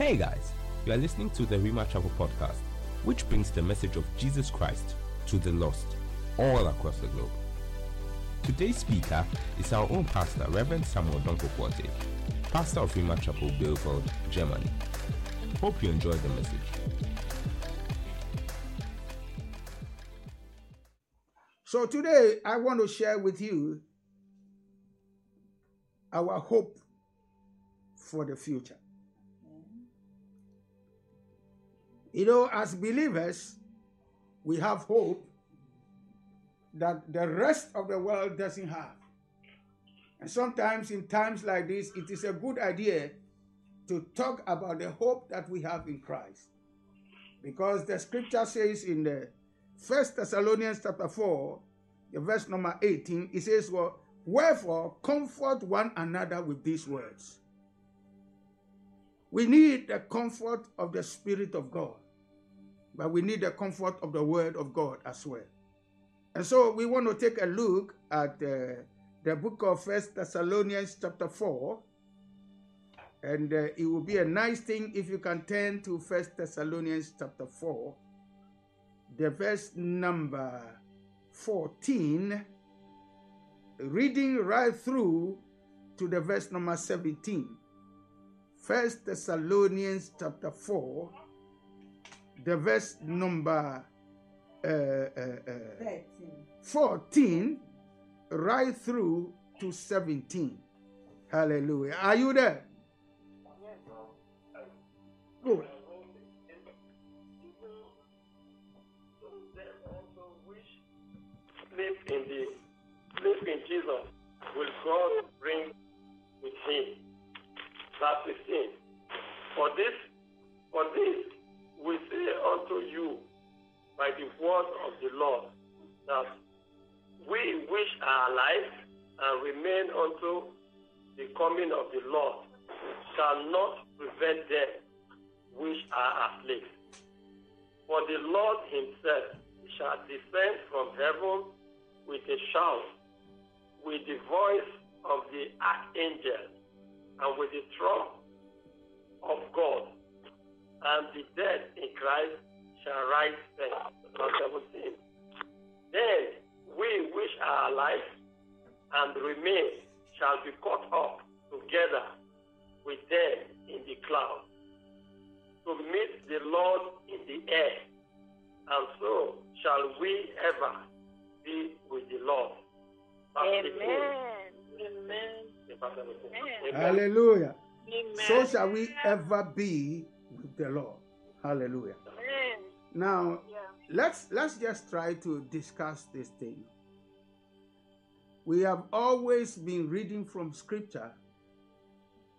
Hey guys, you are listening to the Rhema Chapel podcast, which brings the message of Jesus Christ to the lost all across the globe. Today's speaker is our own pastor, Reverend Samuel Odonkor-Quartey, pastor of Rhema Chapel, Bielefeld, Germany. Hope you enjoy the message. So today I want to share with you our hope for the future. You know, as believers, we have hope that the rest of the world doesn't have. And sometimes in times like this, it is a good idea to talk about the hope that we have in Christ. Because the scripture says in the First Thessalonians chapter 4, the verse number 18, it says, Well, wherefore comfort one another with these words. We need the comfort of the Spirit of God, but we need the comfort of the Word of God as well. And so we want to take a look at uh, the book of First Thessalonians chapter 4. And uh, it will be a nice thing if you can turn to First Thessalonians chapter 4, the verse number 14, reading right through to the verse number 17. First Thessalonians chapter 4, the verse number uh, uh, uh, 14, right through to 17. Hallelujah. Are you there? Good. Sleep in the sleep in Jesus will God bring with him. Verse 16. For this, for this we say unto you by the word of the Lord that we wish our life and remain unto the coming of the Lord shall not prevent them which are asleep. For the Lord himself shall descend from heaven with a shout, with the voice of the archangel, and with the trump of God, and the dead in Christ shall rise first. Verse 17. Then we which are alive and remain shall be caught up together with them in the cloud to meet the Lord in the air, and so shall we ever be with the Lord. Verse 18. Amen. Amen. Hallelujah. Amen. So shall we ever be with the Lord. Hallelujah. Amen. Now, Yeah. let's let's just try to discuss this thing. We have always been reading from scripture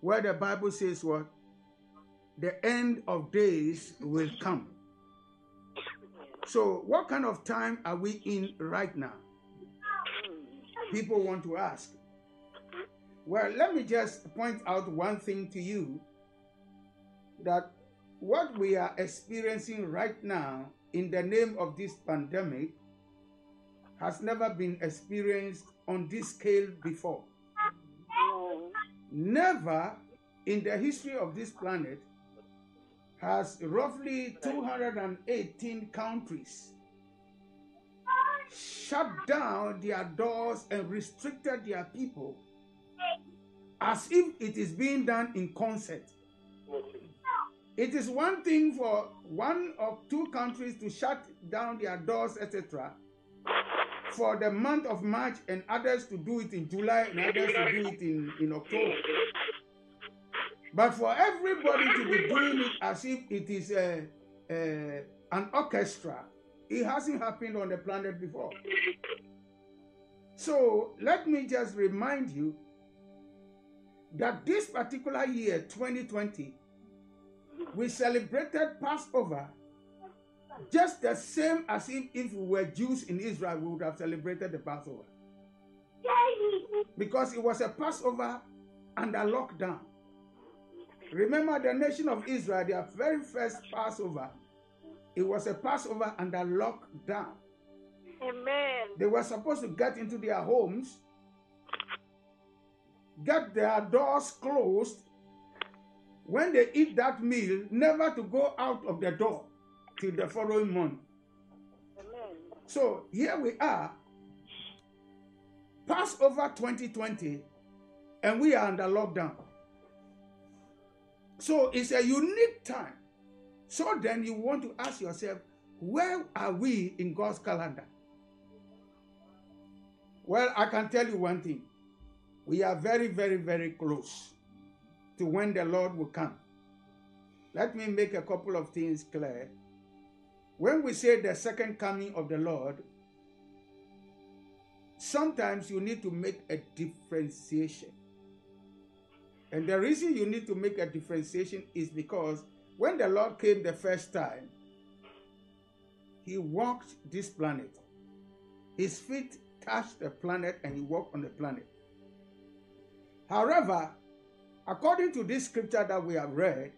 where the Bible says what the end of days will come. So, what kind of time are we in right now? People want to ask. Well, let me just point out one thing to you that what we are experiencing right now in the name of this pandemic has never been experienced on this scale before. Never in the history of this planet has roughly 218 countries shut down their doors and restricted their people as if it is being done in concert. It is one thing for one or two countries to shut down their doors, etc., for the month of March, and others to do it in July, and others to do it in, in October. But for everybody to be doing it as if it is a, a, an orchestra, it hasn't happened on the planet before. So let me just remind you that this particular year, 2020, we celebrated Passover just the same as if, if we were Jews in Israel, we would have celebrated the Passover. Because it was a Passover under lockdown. Remember the nation of Israel, their very first Passover, it was a Passover under lockdown. Amen. They were supposed to get into their homes, get their doors closed, when they eat that meal, never to go out of the door till the following morning. Amen. So here we are, Passover 2020, and we are under lockdown. So it's a unique time. So then you want to ask yourself, where are we in God's calendar? Well, I can tell you one thing. We are very, very, very close to when the Lord will come. Let me make a couple of things clear. When we say the second coming of the Lord, sometimes you need to make a differentiation. And the reason you need to make a differentiation is because when the Lord came the first time, he walked this planet. His feet touched the planet and he walked on the planet. However, according to this scripture that we have read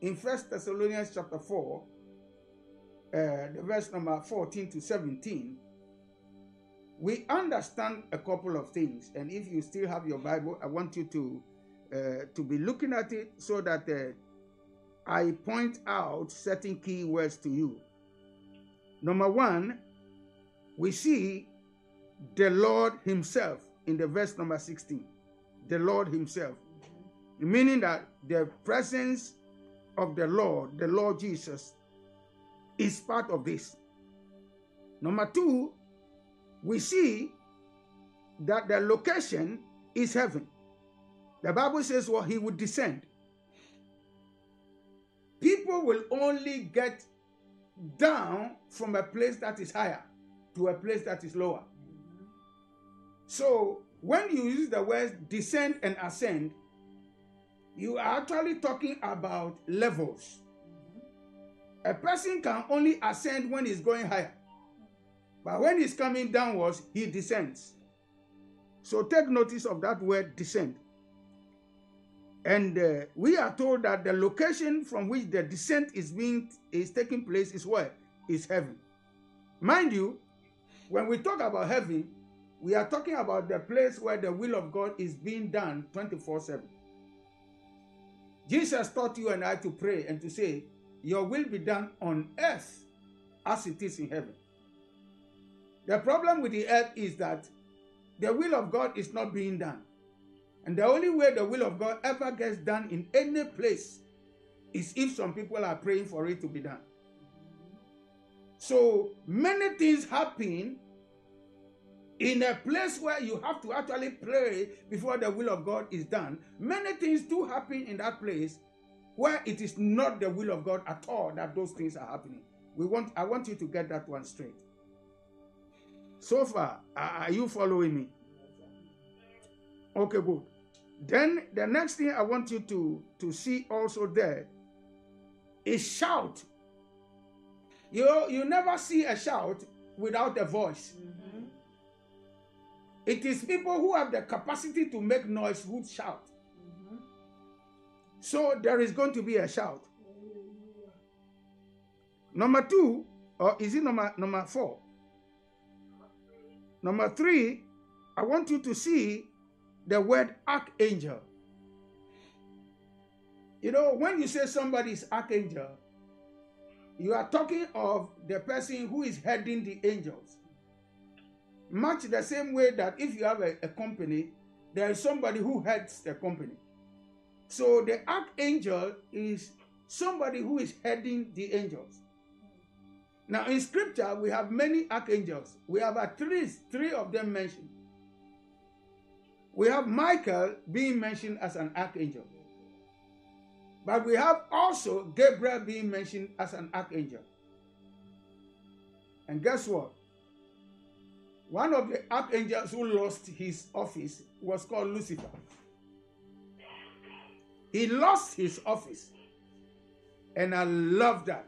in First Thessalonians chapter 4, uh, the verse number 14 to 17, we understand a couple of things. And if you still have your Bible, I want you to uh, to be looking at it so that uh, I point out certain key words to you. Number one, we see the Lord Himself in the verse number 16. The Lord Himself. Meaning that the presence of the Lord, the Lord Jesus, is part of this. Number two, we see that the location is heaven. The Bible says, well, he would descend. People will only get down from a place that is higher to a place that is lower. So when you use the words descend and ascend, you are actually talking about levels. A person can only ascend when he's going higher, but when he's coming downwards, he descends. So take notice of that word descend. And uh, we are told that the location from which the descent is being is taking place is where? Is heaven. Mind you, when we talk about heaven, we are talking about the place where the will of God is being done 24-7. Jesus taught you and I to pray and to say, Your will be done on earth as it is in heaven. The problem with the earth is that the will of God is not being done. And the only way the will of God ever gets done in any place is if some people are praying for it to be done. So many things happen in a place where you have to actually pray before the will of God is done. Many things do happen in that place where it is not the will of God at all that those things are happening. We want I want you to get that one straight. So far, are you following me? Okay, good. Then the next thing I want you to, to see also there is shout. You, you never see a shout without a voice. Mm-hmm. It is people who have the capacity to make noise who shout. Mm-hmm. So there is going to be a shout. Number two, or is it number number four? Number three, I want you to see the word archangel. You know, when you say somebody is archangel, you are talking of the person who is heading the angels. Much the same way that if you have a, a company, there is somebody who heads the company. So the archangel is somebody who is heading the angels. Now in scripture, we have many archangels. We have at least three of them mentioned. We have Michael being mentioned as an archangel. But we have also Gabriel being mentioned as an archangel. And guess what? One of the archangels who lost his office was called Lucifer. He lost his office. And I love that.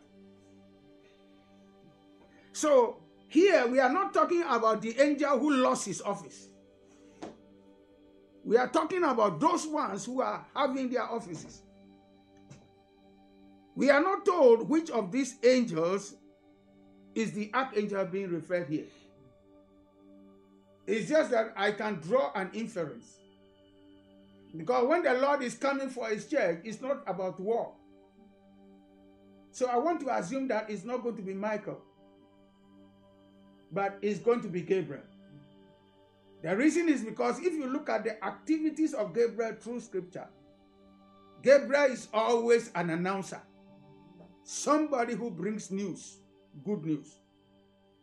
So, here we are not talking about the angel who lost his office. We are talking about those ones who are having their offices. We are not told which of these angels is the archangel being referred here. It's just that I can draw an inference. Because when the Lord is coming for his church, it's not about war. So I want to assume that it's not going to be Michael, but it's going to be Gabriel. The reason is because if you look at the activities of Gabriel through scripture, Gabriel is always an announcer, somebody who brings news, good news.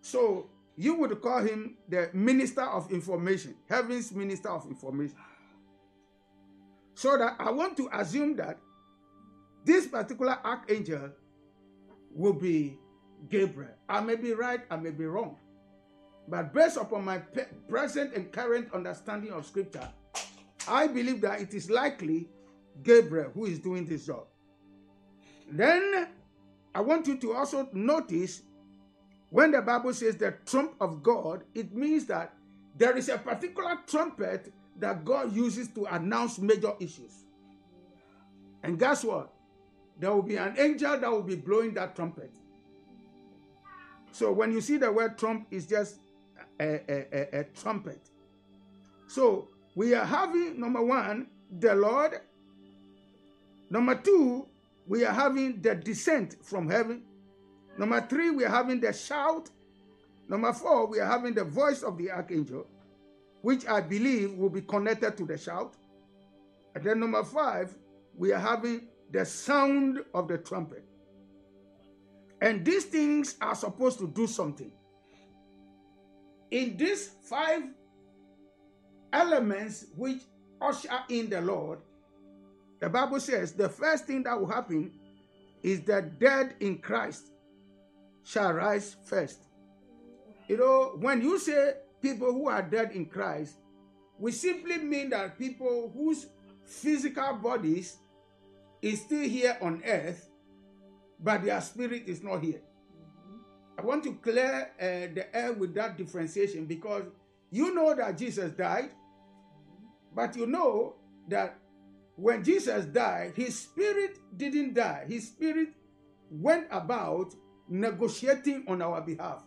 So you would call him the minister of information, heaven's minister of information. So that I want to assume that this particular archangel will be Gabriel. I may be right, I may be wrong. But based upon my present and current understanding of scripture, I believe that it is likely Gabriel who is doing this job. Then I want you to also notice when the Bible says the trump of God, it means that there is a particular trumpet that God uses to announce major issues. And guess what? There will be an angel that will be blowing that trumpet. So when you see the word trump, it's just a, a, a, a trumpet. So we are having number one, the Lord. Number two, we are having the descent from heaven. Number three, we are having the shout. Number four, we are having the voice of the archangel, which I believe will be connected to the shout. And then number five, we are having the sound of the trumpet. And these things are supposed to do something. In these five elements which usher in the Lord, the Bible says the first thing that will happen is that dead in Christ shall rise first. You know, when you say people who are dead in Christ, we simply mean that people whose physical bodies is still here on earth, but their spirit is not here. I want to clear uh, the air with that differentiation because you know that Jesus died, but you know that when Jesus died, his spirit didn't die. His spirit went about negotiating on our behalf.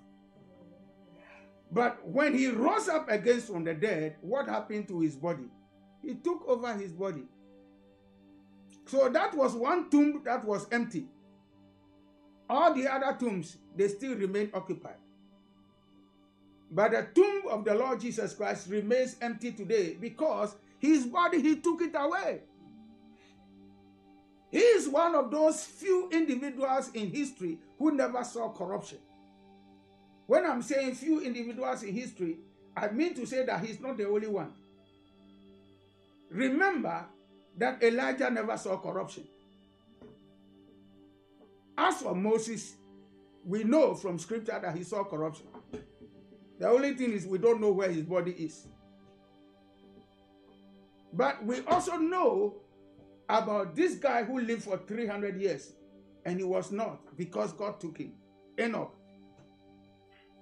But when he rose up against from the dead, what happened to his body? He took over his body. So that was one tomb that was empty. All the other tombs, they still remain occupied. But the tomb of the Lord Jesus Christ remains empty today because his body, he took it away. He is one of those few individuals in history who never saw corruption. When I'm saying few individuals in history, I mean to say that he's not the only one. Remember that Elijah never saw corruption. As for Moses, we know from scripture that he saw corruption. The only thing is we don't know where his body is. But we also know about this guy who lived for 300 years and he was not because God took him. Enoch.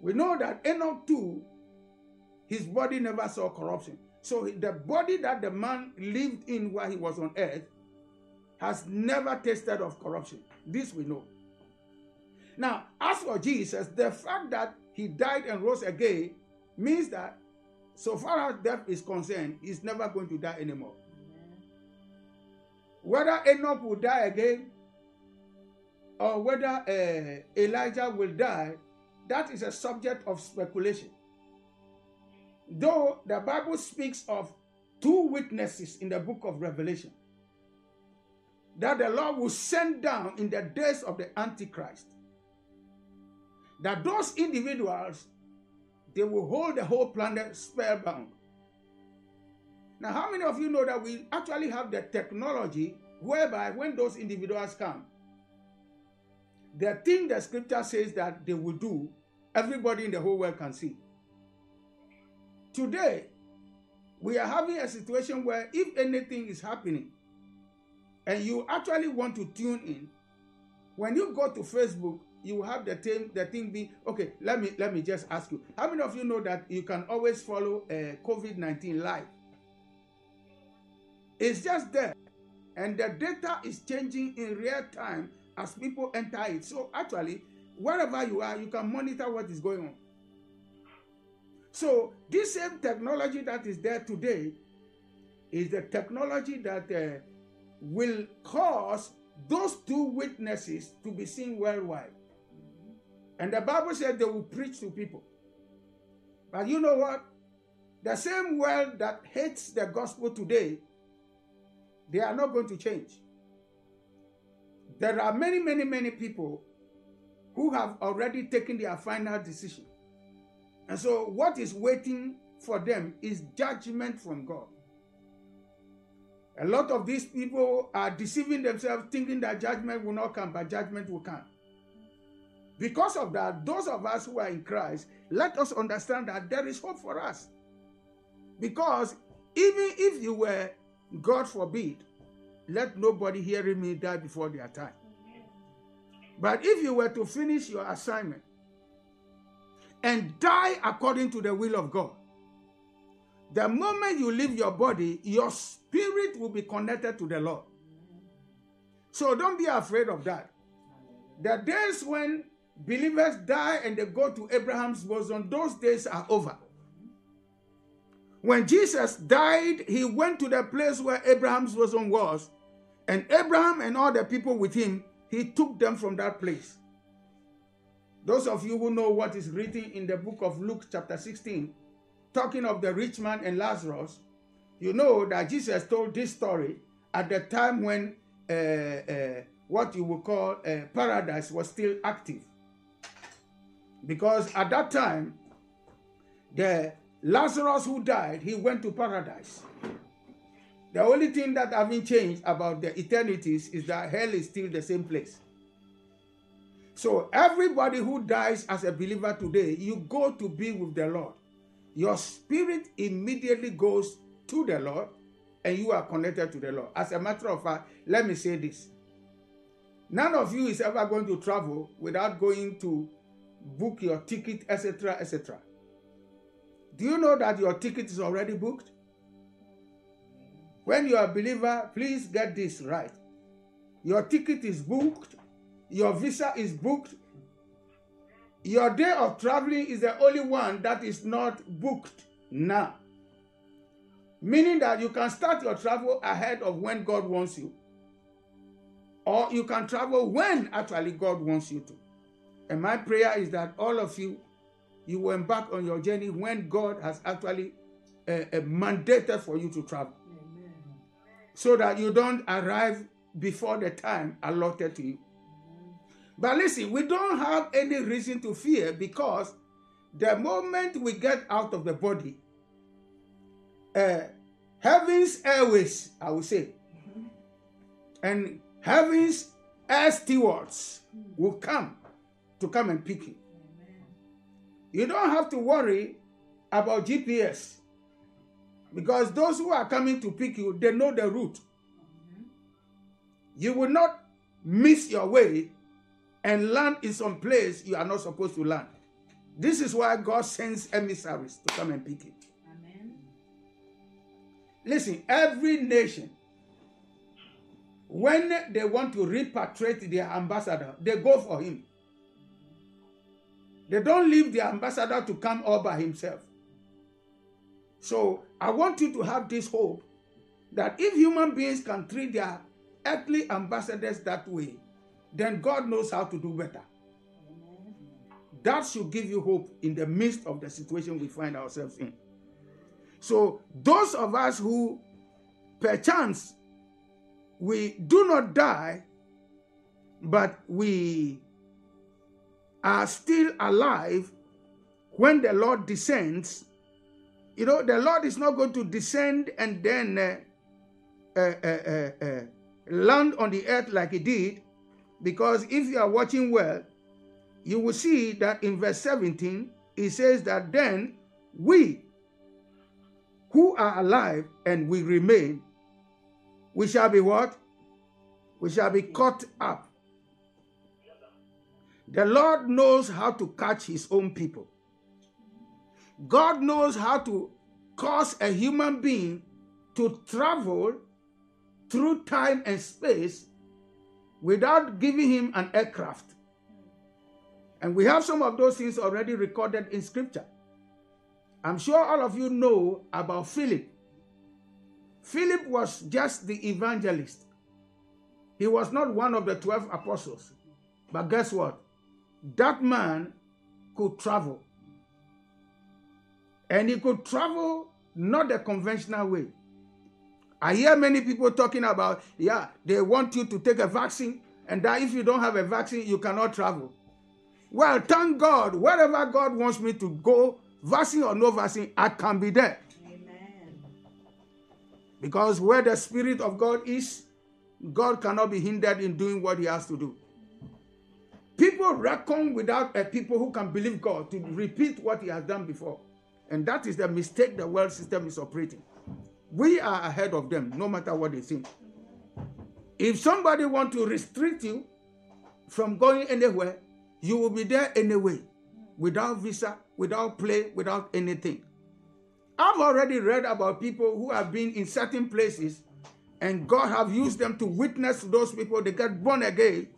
We know that Enoch too, his body never saw corruption. So the body that the man lived in while he was on earth has never tasted of corruption. This we know. Now, as for Jesus, the fact that he died and rose again means that so far as death is concerned, he's never going to die anymore. Whether Enoch will die again or whether uh, Elijah will die, that is a subject of speculation. Though the Bible speaks of two witnesses in the book of Revelation that the Lord will send down in the days of the Antichrist, that those individuals they will hold the whole planet spellbound. Now, how many of you know that we actually have the technology whereby when those individuals come, the thing the scripture says that they will do, everybody in the whole world can see. Today, we are having a situation where if anything is happening and you actually want to tune in, when you go to Facebook, you have the thing the thing be okay let me let me just ask you. How many of you know that you can always follow uh, covid-19 live? It's just there. And the data is changing in real time as people enter it so actually wherever you are you can monitor what is going on so this same technology that is there today is the technology that uh, will cause those two witnesses to be seen worldwide. And the Bible said they will preach to people. But you know what? The same world that hates the gospel today, they are not going to change. There are many, many, many people who have already taken their final decision. And so, what is waiting for them is judgment from God. A lot of these people are deceiving themselves, thinking that judgment will not come, but judgment will come. Because of that, those of us who are in Christ, let us understand that there is hope for us. Because even if you were, God forbid, let nobody hearing me die before their time. But if you were to finish your assignment and die according to the will of God, the moment you leave your body, your spirit will be connected to the Lord. So don't be afraid of that. The days when believers die and they go to Abraham's bosom, those days are over. When Jesus died, he went to the place where Abraham's bosom was, and Abraham and all the people with him, he took them from that place. Those of you who know what is written in the book of Luke, chapter 16, talking of the rich man and Lazarus, you know that Jesus told this story at the time when uh, uh, what you would call uh, paradise was still active. Because at that time, the Lazarus who died, he went to paradise. The only thing that haven't changed about the eternities is that hell is still the same place. So everybody who dies as a believer today, you go to be with the Lord. Your spirit immediately goes to the Lord and you are connected to the Lord. As a matter of fact, let me say this. None of you is ever going to travel without going to book your ticket, etc., etc. Do you know that your ticket is already booked? When you are a believer, please get this right. Your ticket is booked, your visa is booked. Your day of traveling is the only one that is not booked now. Meaning that you can start your travel ahead of when God wants you. Or you can travel when actually God wants you to. And my prayer is that all of you, you will embark on your journey when God has actually uh, uh, mandated for you to travel. So that you don't arrive before the time allotted to you. But listen, we don't have any reason to fear because the moment we get out of the body, uh, heaven's airways, I would say, and heaven's air stewards will come to come and pick you. You don't have to worry about GPS because those who are coming to pick you, they know the route. You will not miss your way and land in some place you are not supposed to land. This is why God sends emissaries to come and pick you. Amen. Listen, every nation, when they want to repatriate their ambassador, they go for him. They don't leave the ambassador to come all by himself. So I want you to have this hope that if human beings can treat their earthly ambassadors that way, then God knows how to do better. That should give you hope in the midst of the situation we find ourselves in. So, those of us who perchance we do not die, but we are still alive when the Lord descends. You know, the Lord is not going to descend and then uh, uh, uh, uh, uh land on the earth like He did, because if you are watching well, you will see that in verse 17, he says that then we who are alive and we remain, we shall be what? We shall be caught up the Lord knows how to catch his own people. God knows how to cause a human being to travel through time and space without giving him an aircraft. And we have some of those things already recorded in scripture. I'm sure all of you know about Philip. Philip was just the evangelist. He was not one of the 12 apostles. But guess what? That man could travel. And he could travel not the conventional way. I hear many people talking about, yeah, they want you to take a vaccine, and that if you don't have a vaccine, you cannot travel. Well, thank God, wherever God wants me to go, vaccine or no vaccine, I can be there. Amen. Because where the Spirit of God is, God cannot be hindered in doing what He has to do. People reckon without a people who can believe God to repeat what He has done before. And that is the mistake the world system is operating. We are ahead of them, no matter what they think. If somebody want to restrict you from going anywhere, you will be there anyway, without visa, without plane, without anything. I've already read about people who have been in certain places and God have used them to witness those people. They get born again.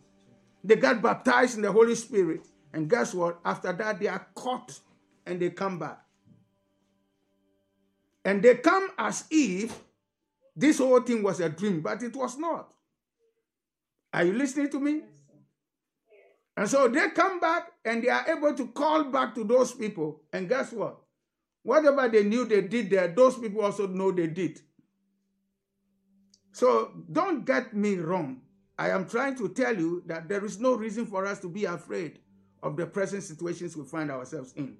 They get baptized in the Holy Spirit. And guess what? After that, they are caught and they come back. And they come as if this whole thing was a dream, but it was not. Are you listening to me? And so they come back and they are able to call back to those people. And guess what? Whatever they knew they did there, those people also know they did. So don't get me wrong. I am trying to tell you that there is no reason for us to be afraid of the present situations we find ourselves in.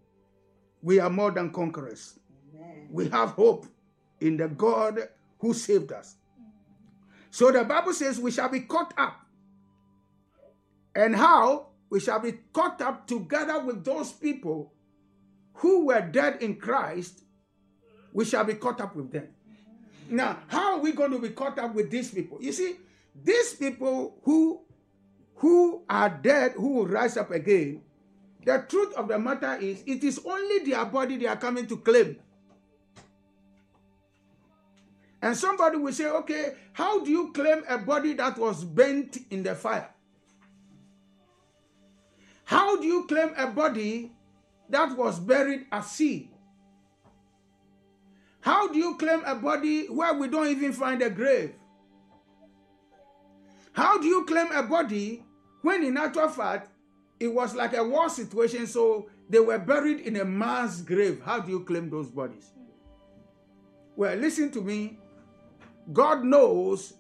We are more than conquerors. Amen. We have hope in the God who saved us. So the Bible says we shall be caught up. And how? We shall be caught up together with those people who were dead in Christ. We shall be caught up with them. Now, how are we going to be caught up with these people? You see, these people who who are dead, who will rise up again, the truth of the matter is it is only their body they are coming to claim. And somebody will say, okay, how do you claim a body that was burnt in the fire? How do you claim a body that was buried at sea? How do you claim a body where we don't even find a grave? How do you claim a body when, in actual fact, it was like a war situation, so they were buried in a mass grave? How do you claim those bodies? Well, listen to me. God knows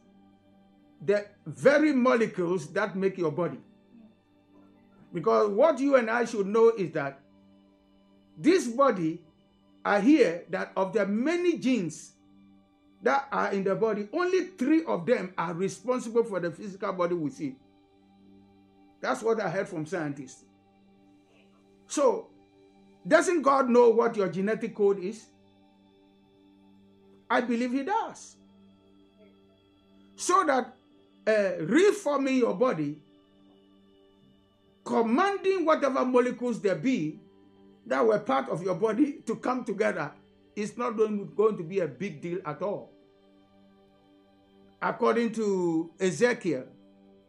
the very molecules that make your body. Because what you and I should know is that this body I hear that of the many genes that are in the body, only three of them are responsible for the physical body we see. That's what I heard from scientists. So, doesn't God know what your genetic code is? I believe He does. So that uh, reforming your body, commanding whatever molecules there be, that were part of your body to come together is not going to be a big deal at all. According to Ezekiel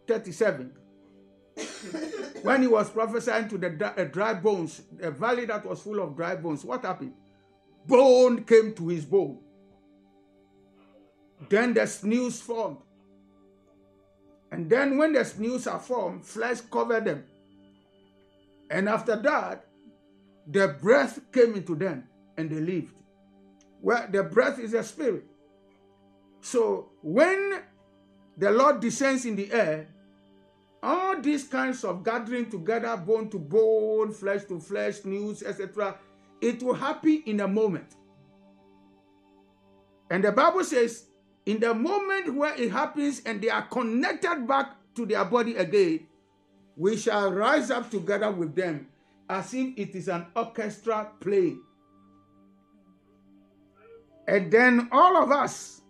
37, when he was prophesying to the dry bones, a valley that was full of dry bones, what happened? Bone came to his bone. Then the snails formed. And then when the snails are formed, flesh covered them. And after that, the breath came into them and they lived. Well, the breath is a spirit. So when the Lord descends in the air, all these kinds of gathering together, bone to bone, flesh to flesh, news, etc., it will happen in a moment. And the Bible says, in the moment where it happens and they are connected back to their body again, we shall rise up together with them as if it is an orchestra playing. And then all of us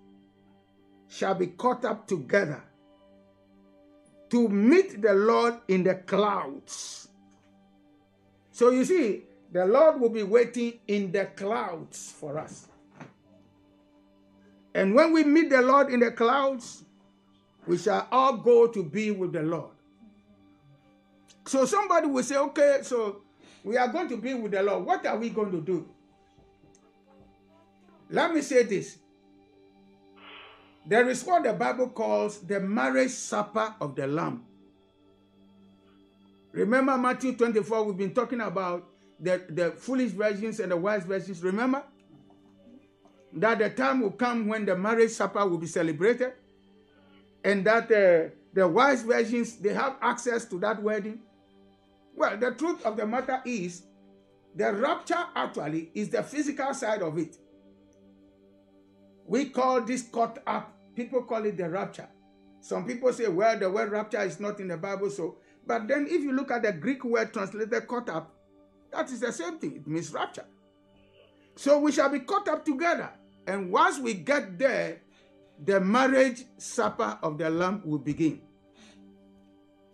shall be caught up together to meet the Lord in the clouds. So you see, the Lord will be waiting in the clouds for us. And when we meet the Lord in the clouds, we shall all go to be with the Lord. So somebody will say, okay, so we are going to be with the Lord. What are we going to do? Let me say this. There is what the Bible calls the marriage supper of the Lamb. Remember Matthew 24, we've been talking about the, the foolish virgins and the wise virgins. Remember? That the time will come when the marriage supper will be celebrated, and that uh, the wise virgins they have access to that wedding. Well, the truth of the matter is, the rapture actually is the physical side of it. We call this caught up. People call it the rapture. Some people say, well, the word rapture is not in the Bible, so. But then if you look at the Greek word translated caught up, that is the same thing. It means rapture. So we shall be caught up together. And once we get there, the marriage supper of the Lamb will begin.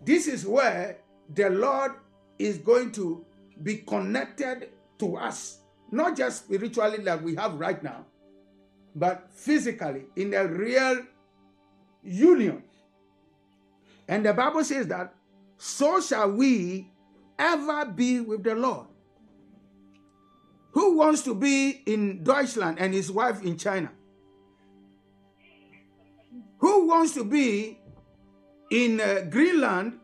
This is where the Lord is going to be connected to us, not just spiritually like we have right now, but physically in a real union. And the Bible says that so shall we ever be with the Lord. Wants to be in Deutschland and his wife in China? Who wants to be in uh, Greenland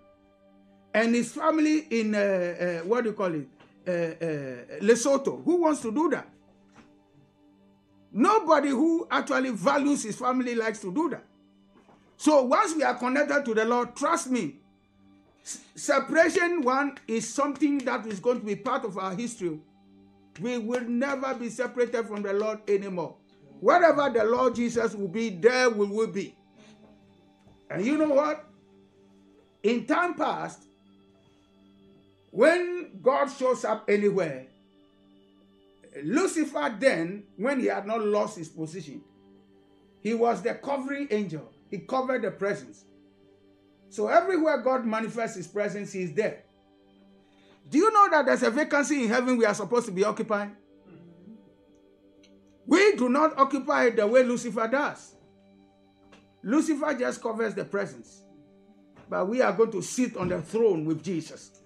and his family in, uh, uh, what do you call it, uh, uh, Lesotho? Who wants to do that? Nobody who actually values his family likes to do that. So once we are connected to the Lord, trust me, separation one is something that is going to be part of our history. We will never be separated from the Lord anymore. Wherever the Lord Jesus will be, there we will be. And you know what? In time past, when God shows up anywhere, Lucifer then, when he had not lost his position, he was the covering angel. He covered the presence. So everywhere God manifests his presence, he is there. Do you know that there's a vacancy in heaven we are supposed to be occupying? We do not occupy it the way Lucifer does. Lucifer just covers the presence. But we are going to sit on the throne with Jesus.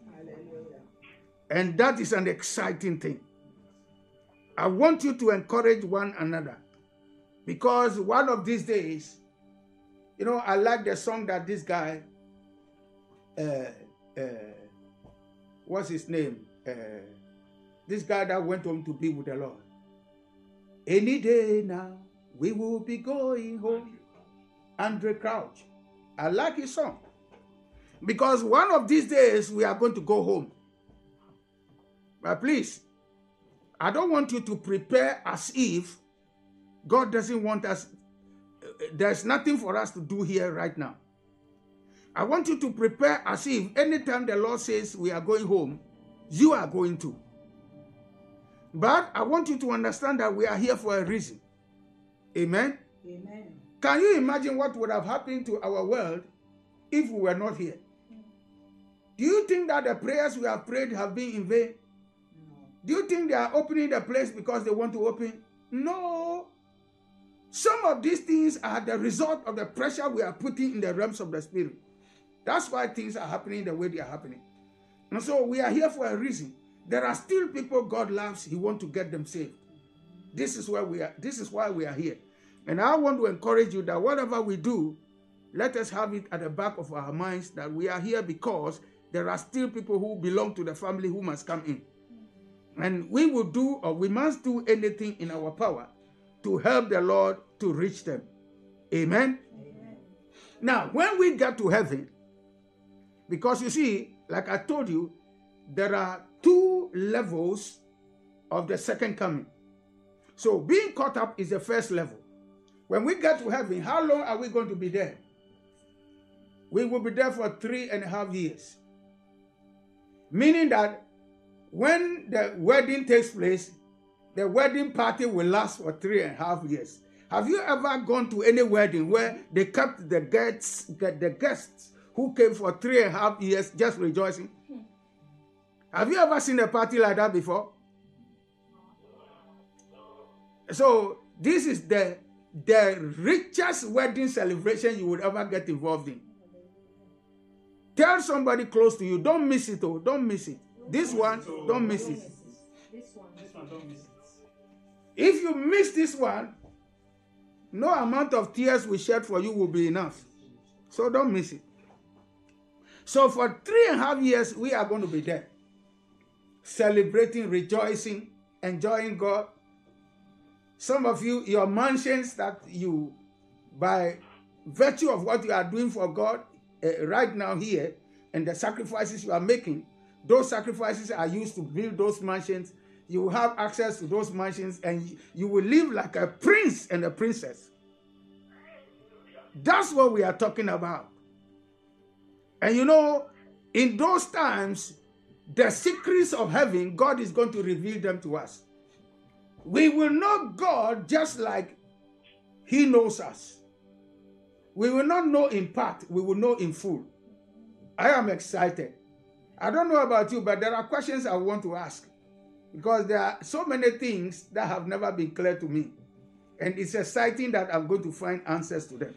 And that is an exciting thing. I want you to encourage one another because one of these days, you know, I like the song that this guy, uh, uh, what's his name? Uh, this guy that went home to be with the Lord. Any day now, we will be going home. Andraé Crouch. I like his song. Because one of these days, we are going to go home. But please, I don't want you to prepare as if God doesn't want us. There's nothing for us to do here right now. I want you to prepare as if anytime the Lord says we are going home, you are going to. But I want you to understand that we are here for a reason. Amen. Amen. Can you imagine what would have happened to our world if we were not here? Do you think that the prayers we have prayed have been in vain? No. Do you think they are opening the place because they want to open? No. Some of these things are the result of the pressure we are putting in the realms of the spirit. That's why things are happening the way they are happening. And so we are here for a reason. There are still people God loves, He wants to get them saved. This is where we are, this is why we are here. And I want to encourage you that whatever we do, let us have it at the back of our minds that we are here because there are still people who belong to the family who must come in. And we will do or we must do anything in our power to help the Lord to reach them. Amen. Amen. Now, when we get to heaven, because you see, like I told you, there are two levels of the second coming. So being caught up is the first level. When we get to heaven, how long are we going to be there? We will be there for three and a half years. Meaning that when the wedding takes place, the wedding party will last for three and a half years. Have you ever gone to any wedding where they kept the guests, the guests who came for three and a half years just rejoicing? Have you ever seen a party like that before? So this is the the richest wedding celebration you would ever get involved in. Tell somebody close to you, don't miss it. Oh, don't miss it. This one, don't miss it. This one. This one don't miss it. If you miss this one, No amount of tears we shed for you will be enough. So don't miss it. So for three and a half years, we are going to be there. Celebrating, rejoicing, enjoying God. Some of you, your mansions that you, by virtue of what you are doing for God uh, right now here, and the sacrifices you are making, those sacrifices are used to build those mansions. You will have access to those mansions and you will live like a prince and a princess. That's what we are talking about. And you know, in those times, the secrets of heaven, God is going to reveal them to us. We will know God just like He knows us. We will not know in part, we will know in full. I am excited. I don't know about you, but there are questions I want to ask because there are so many things that have never been clear to me. And it's exciting that I'm going to find answers to them.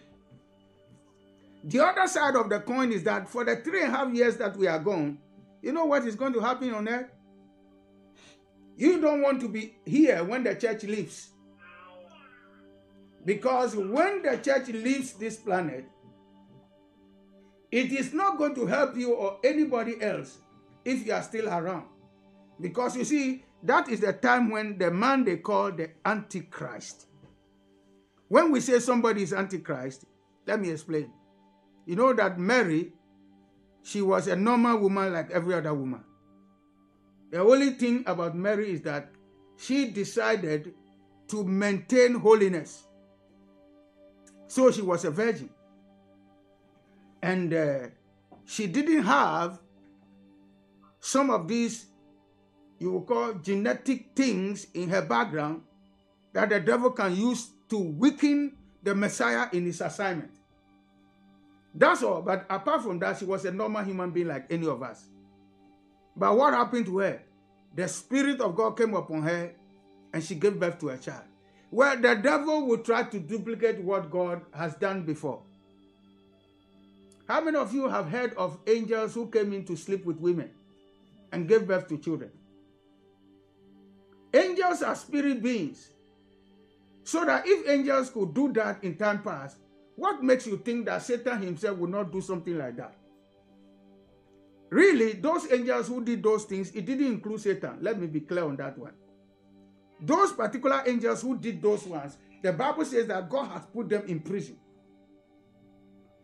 The other side of the coin is that for the three and a half years that we are gone, you know what is going to happen on earth? You don't want to be here when the church leaves. Because when the church leaves this planet, it is not going to help you or anybody else if you are still around. Because you see, that is the time when the man they call the Antichrist. When we say somebody is Antichrist, let me explain. You know that Mary, she was a normal woman like every other woman. The only thing about Mary is that she decided to maintain holiness. So she was a virgin and uh, she didn't have some of these you will call genetic things in her background that the devil can use to weaken the Messiah in his assignment. That's all. But apart from that, she was a normal human being like any of us. But what happened to her? The Spirit of God came upon her and she gave birth to a child. Well, the devil will try to duplicate what God has done before. How many of you have heard of angels who came in to sleep with women and gave birth to children? Angels are spirit beings. So that if angels could do that in time past, what makes you think that Satan himself would not do something like that? Really, those angels who did those things, it didn't include Satan. Let me be clear on that one. Those particular angels who did those ones, the Bible says that God has put them in prison.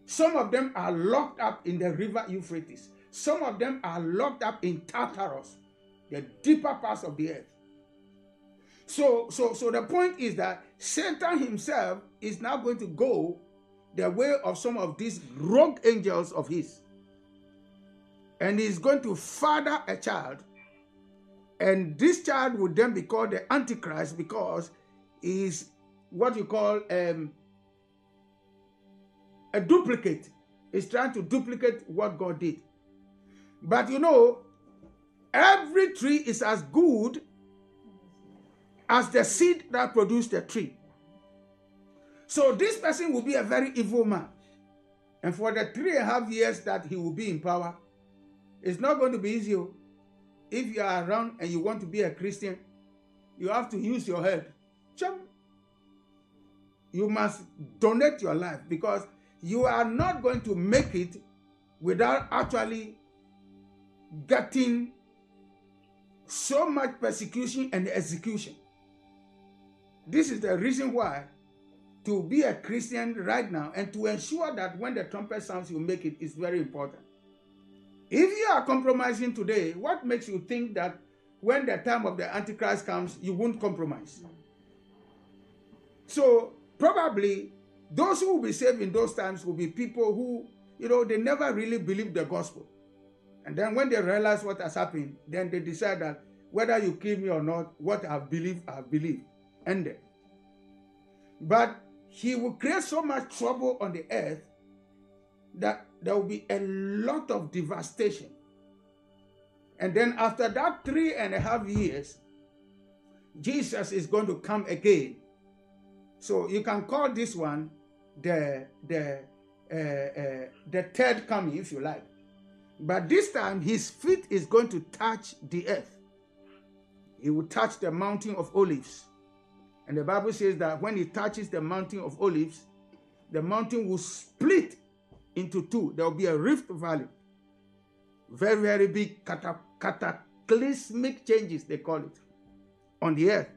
Some of them are locked up in the river Euphrates. Some of them are locked up in Tartarus, the deeper parts of the earth. So, so, so the point is that Satan himself is now going to go the way of some of these rogue angels of his. And he's going to father a child. And this child would then be called the Antichrist because he's what you call um, a duplicate. He's trying to duplicate what God did. But you know, every tree is as good as the seed that produced the tree. So this person will be a very evil man. And for the three and a half years that he will be in power, it's not going to be easy. Oh. If you are around and you want to be a Christian, you have to use your head. You must donate your life because you are not going to make it without actually getting so much persecution and execution. This is the reason why to be a Christian right now and to ensure that when the trumpet sounds, you make it is very important. If you are compromising today, what makes you think that when the time of the Antichrist comes, you won't compromise? So, probably those who will be saved in those times will be people who, you know, they never really believed the gospel. And then when they realize what has happened, then they decide that whether you kill me or not, what I've believed, I've believed. Ended. But he will create so much trouble on the earth that there will be a lot of devastation. And then after that three and a half years, Jesus is going to come again. So you can call this one the the uh, uh, the third coming, if you like. But this time, his feet is going to touch the earth. He will touch the mountain of olives, And the Bible says that when he touches the mountain of olives, the mountain will split into two. There will be a rift valley. Very, very big cataclysmic changes, they call it, on the earth.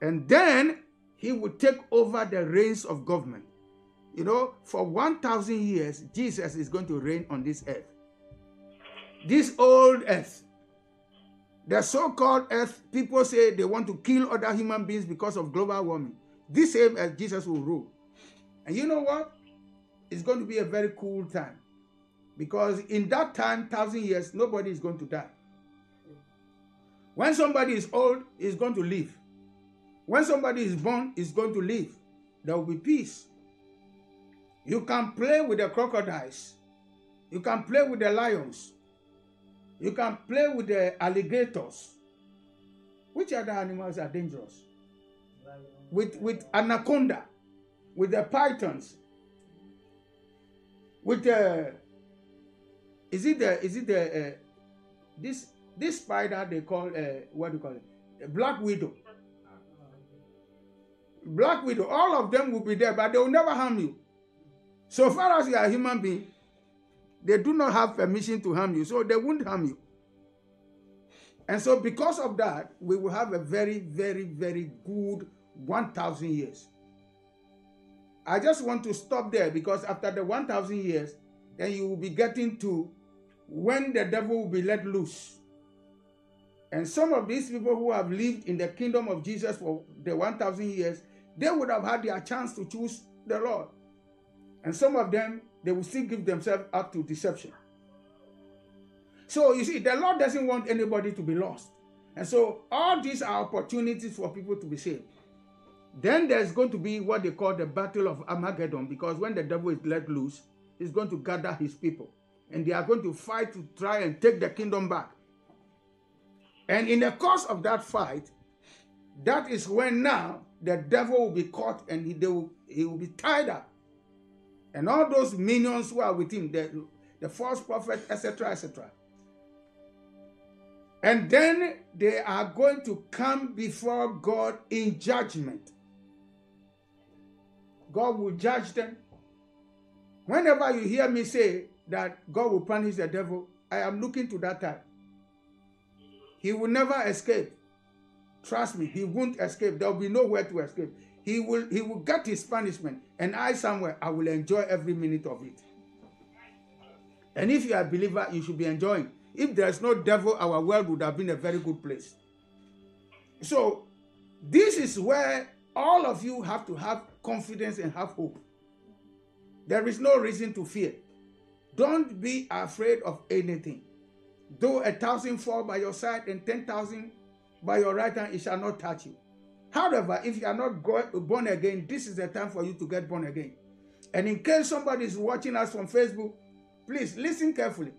And then he will take over the reins of government. You know, for 1,000 years, Jesus is going to reign on this earth. This old earth. The so called earth, people say they want to kill other human beings because of global warming. This same as Jesus will rule. And you know what? It's going to be a very cool time. Because in that time, thousand years, nobody is going to die. When somebody is old, he's going to live. When somebody is born, he's going to live. There will be peace. You can play with the crocodiles. You can play with the lions. You can play with the alligators. Which other animals are dangerous? With, with anaconda, with the pythons, with the is it the is it the uh, this this spider they call uh, what do you call it? A black widow. Black widow. All of them will be there, but they will never harm you. So far as you are a human being, they do not have permission to harm you, so they won't harm you. And so, because of that, we will have a very, very, very good 1,000 years. I just want to stop there because after the 1,000 years, then you will be getting to when the devil will be let loose. And some of these people who have lived in the kingdom of Jesus for the 1,000 years, they would have had their chance to choose the Lord. And some of them, they will still give themselves up to deception. So you see, the Lord doesn't want anybody to be lost. And so all these are opportunities for people to be saved. Then there's going to be what they call the battle of Armageddon, because when the devil is let loose, he's going to gather his people. And they are going to fight to try and take the kingdom back. And in the course of that fight, that is when now the devil will be caught and he, will, he will be tied up. And all those minions who are with him, the, the false prophet, etc., etc. And then they are going to come before God in judgment. God will judge them. Whenever you hear me say that God will punish the devil, I am looking to that time. He will never escape. Trust me, he won't escape. There will be nowhere to escape. He will he will get his punishment, and I somewhere I will enjoy every minute of it. And if you are a believer, you should be enjoying. If there's no devil, our world would have been a very good place. So, this is where all of you have to have confidence and have hope. There is no reason to fear. Don't be afraid of anything. Though a thousand fall by your side and ten thousand by your right hand, it shall not touch you. However, if you are not born again, this is the time for you to get born again. And in case somebody is watching us from Facebook, please listen carefully.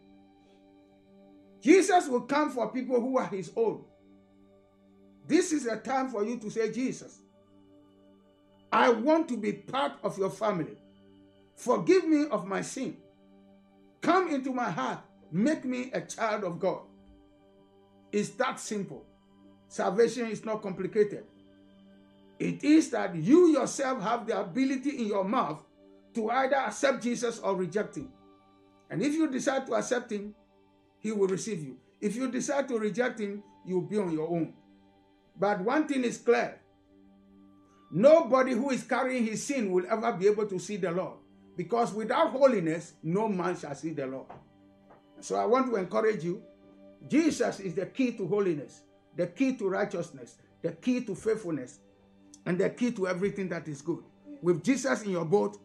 Jesus will come for people who are his own. This is a time for you to say, Jesus, I want to be part of your family. Forgive me of my sin. Come into my heart. Make me a child of God. It's that simple. Salvation is not complicated. It is that you yourself have the ability in your mouth to either accept Jesus or reject him. And if you decide to accept him, he will receive you. If you decide to reject him, you'll be on your own. But one thing is clear nobody who is carrying his sin will ever be able to see the Lord. Because without holiness, no man shall see the Lord. So I want to encourage you Jesus is the key to holiness, the key to righteousness, the key to faithfulness, and the key to everything that is good. With Jesus in your boat,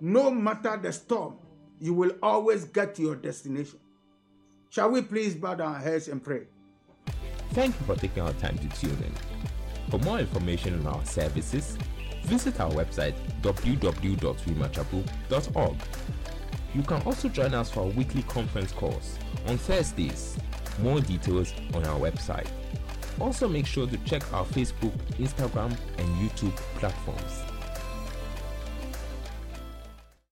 no matter the storm, you will always get to your destination. Shall we please bow our heads and pray? Thank you for taking our time to tune in. For more information on our services, visit our website www.rhemachapel.org. You can also join us for our weekly conference calls on Thursdays. More details on our website. Also, make sure to check our Facebook, Instagram, and YouTube platforms.